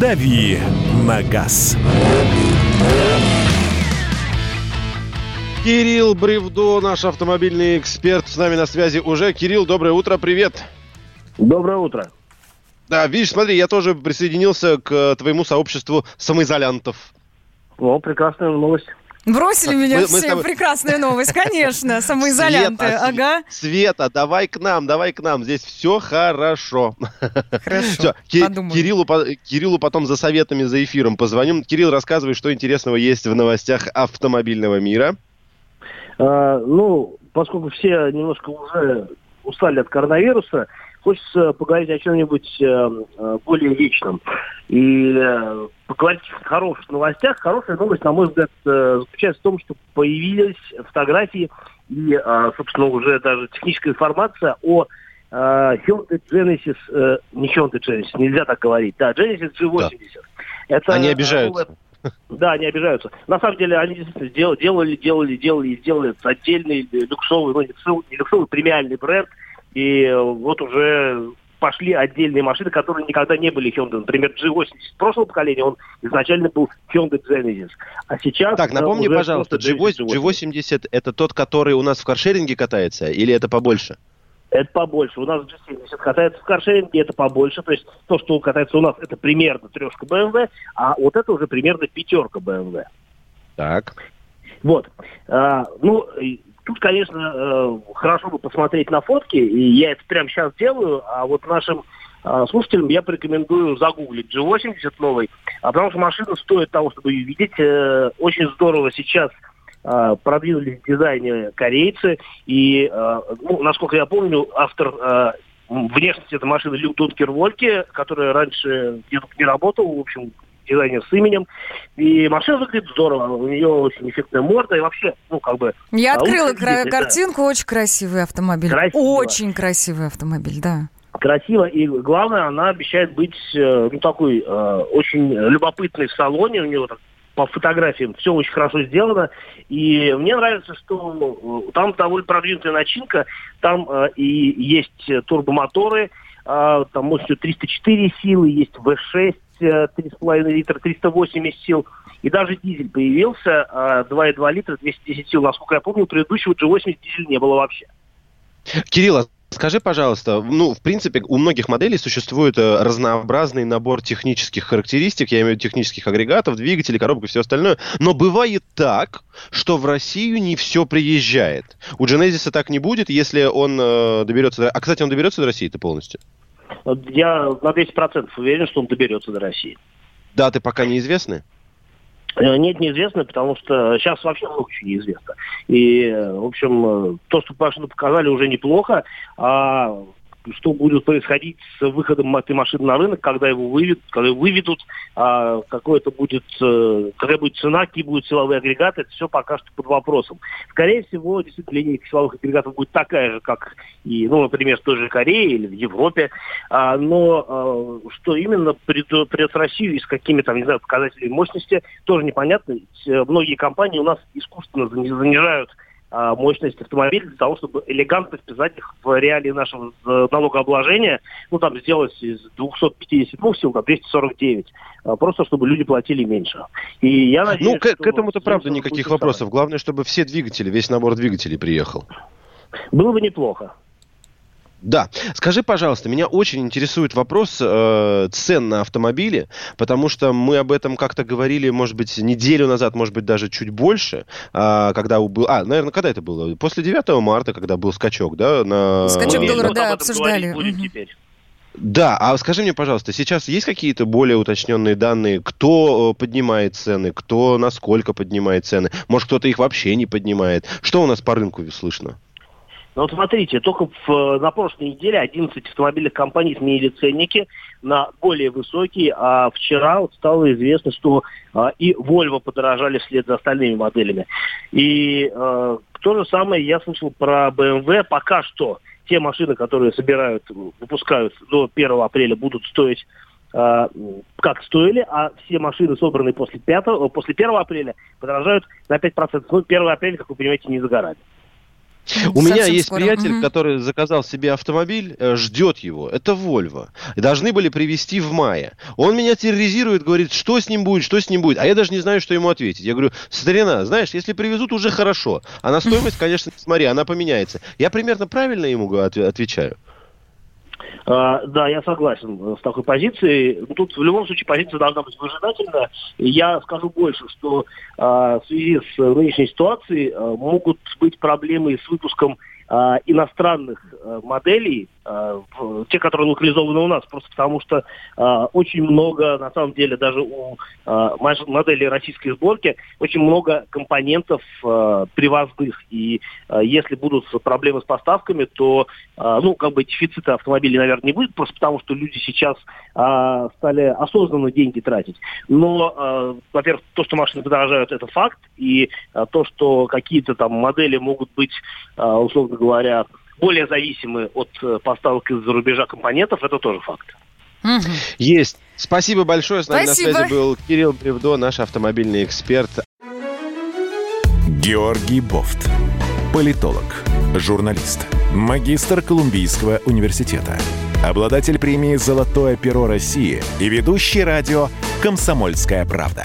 «Дави на газ». Кирилл Бревдо, наш автомобильный эксперт, с нами на связи уже. Кирилл, доброе утро, привет. Доброе утро. Да, видишь, смотри, я тоже присоединился к твоему сообществу самоизолянтов. О, прекрасная новость. Бросили меня мы- мы все. с тобой- Прекрасная новость, конечно. Самоизолянты. Света, Св- Ага. Света, давай к нам, давай к нам. Здесь все хорошо. Хорошо. Все, подумаю. Кириллу, по- Кириллу потом за советами, за эфиром позвоним. Кирилл, рассказывай, что интересного есть в новостях автомобильного мира. А, ну, поскольку все немножко уже устали от коронавируса, хочется поговорить о чем-нибудь э, э, более вечном. И э, поговорить о хороших новостях. Хорошая новость, на мой взгляд, заключается в том, что появились фотографии и, собственно, уже даже техническая информация о Hyundai Genesis, не Hyundai Genesis, нельзя так говорить, да, Genesis G80. Это, Они обижаются. да, они обижаются. На самом деле, они действительно делали, делали, делали и сделали отдельный люксовый, ну, не люксовый, премиальный бренд. И вот уже пошли отдельные машины, которые никогда не были Hyundai. Например, G80 прошлого поколения, он изначально был Hyundai Genesis. А сейчас... Так, э, напомни, пожалуйста, просто G8, G80 это тот, который у нас в каршеринге катается, или это побольше? Это побольше. У нас G70 катается в каршеринге, это побольше. То есть то, что катается у нас, это примерно трешка BMW, а вот это уже примерно пятерка BMW. Так. Вот. А, ну, тут, конечно, э, хорошо бы посмотреть на фотки, и я это прямо сейчас делаю, а вот нашим а, слушателям я порекомендую загуглить G80 новый, а потому что машина стоит того, чтобы ее видеть. Э, очень здорово сейчас продвинулись в дизайне корейцы, и, ну, насколько я помню, автор внешности этой машины Люк Дункер Вольке, который раньше где-то не работал, в общем, дизайнер с именем. И машина выглядит здорово. У нее очень эффектная морда и вообще, ну, как бы... Я открыла кра- видеть, да. картинку. Очень красивый автомобиль. Красиво. Очень красивый автомобиль, да. красиво. И главное, она обещает быть, э, ну, такой э, очень любопытной в салоне. У нее так по фотографиям все очень хорошо сделано. И мне нравится, что э, там довольно продвинутая начинка. Там э, и есть турбомоторы, э, там мощностью 304 силы, есть V6 э, 3,5 литра, 380 сил. И даже дизель появился, э, 2,2 литра, 210 сил. Насколько я помню, у предыдущего G80 дизеля не было вообще. Кирилл, а скажи, пожалуйста, ну, в принципе, у многих моделей существует э, разнообразный набор технических характеристик, я имею в виду технических агрегатов, двигателей, коробок и все остальное, но бывает так, что в Россию не все приезжает. У Genesis так не будет, если он э, доберется... до- А, кстати, он доберется до России-то полностью? Я на 200% уверен, что он доберется до России. Даты пока неизвестны? Э, Нет, неизвестно, потому что сейчас вообще много чего неизвестно. И, э, в общем, э, то, что машину показали, уже неплохо. А что будет происходить с выходом этой машины на рынок, когда его выведут, когда его выведут, а, какой это будет, э, какая будет цена, какие будут силовые агрегаты, это все пока что под вопросом. Скорее всего, действительно, линейка силовых агрегатов будет такая же, как и, ну, например, в той же Корее или в Европе. А, но э, что именно придет, придет в Россию и с какими там, не знаю, показателями мощности, тоже непонятно. Ведь, э, многие компании у нас искусственно зани- занижают а, мощность автомобиля для того, чтобы элегантно вписать их в реалии нашего э, налогообложения, ну, там, сделать из 252 сил на 249, а, просто чтобы люди платили меньше. И я надеюсь, Ну, к, к этому-то правда никаких вопросов. Главное, чтобы все двигатели, весь набор двигателей приехал. Было бы неплохо. Да. Скажи, пожалуйста, меня очень интересует вопрос э, цен на автомобили, потому что мы об этом как-то говорили, может быть, неделю назад, может быть, даже чуть больше, а, когда был... А, наверное, когда это было? После 9 марта, когда был скачок, да? На... Скачок Мы доллара, да, об этом обсуждали. будем Мгм. теперь. Да, а скажи мне, пожалуйста, сейчас есть какие-то более уточненные данные, кто э, поднимает цены, кто насколько поднимает цены? Может, кто-то их вообще не поднимает? Что у нас по рынку слышно? Ну вот смотрите, только в, э, на прошлой неделе 11 автомобильных компаний сменили ценники на более высокие, а вчера вот стало известно, что а, и Volvo подорожали вслед за остальными моделями. И э, то же самое я слышал про BMW. Пока что те машины, которые собирают, выпускают до 1 апреля, будут стоить э, как стоили, а все машины, собранные после, 5, после 1 апреля, подорожают на 5%. Ну, 1 апреля, как вы понимаете, не за. У меня есть скоро. приятель, угу. который заказал себе автомобиль, э, ждет его. Это Volvo. И должны были привезти в мае. Он меня терроризирует, говорит, что с ним будет, что с ним будет. А я даже не знаю, что ему ответить. Я говорю, старина, знаешь, если привезут, уже хорошо. А на стоимость, конечно, смотри, она поменяется. Я примерно правильно ему отвечаю? Uh, да, я согласен с такой позицией. Тут в любом случае позиция должна быть выжидательная. Я скажу больше, что uh, в связи с нынешней ситуацией uh, могут быть проблемы с выпуском э, иностранных э, моделей, э, те, которые локализованы у нас, просто потому что э, очень много, на самом деле, даже у э, моделей российской сборки, очень много компонентов э, привозных. И э, если будут проблемы с поставками, то, э, ну, как бы дефицита автомобилей, наверное, не будет, просто потому что люди сейчас э, стали осознанно деньги тратить. Но, э, во-первых, то, что машины подорожают, это факт, и э, то, что какие-то там модели могут быть, э, условно говоря, более зависимы от э, поставок из-за рубежа компонентов, это тоже факт. Угу. Есть. Спасибо большое. С нами Спасибо. на связи был Кирилл Бревдо, наш автомобильный эксперт. Георгий Бофт. Политолог, журналист, магистр Колумбийского университета, обладатель премии «Золотое перо России» и ведущий радио «Комсомольская правда».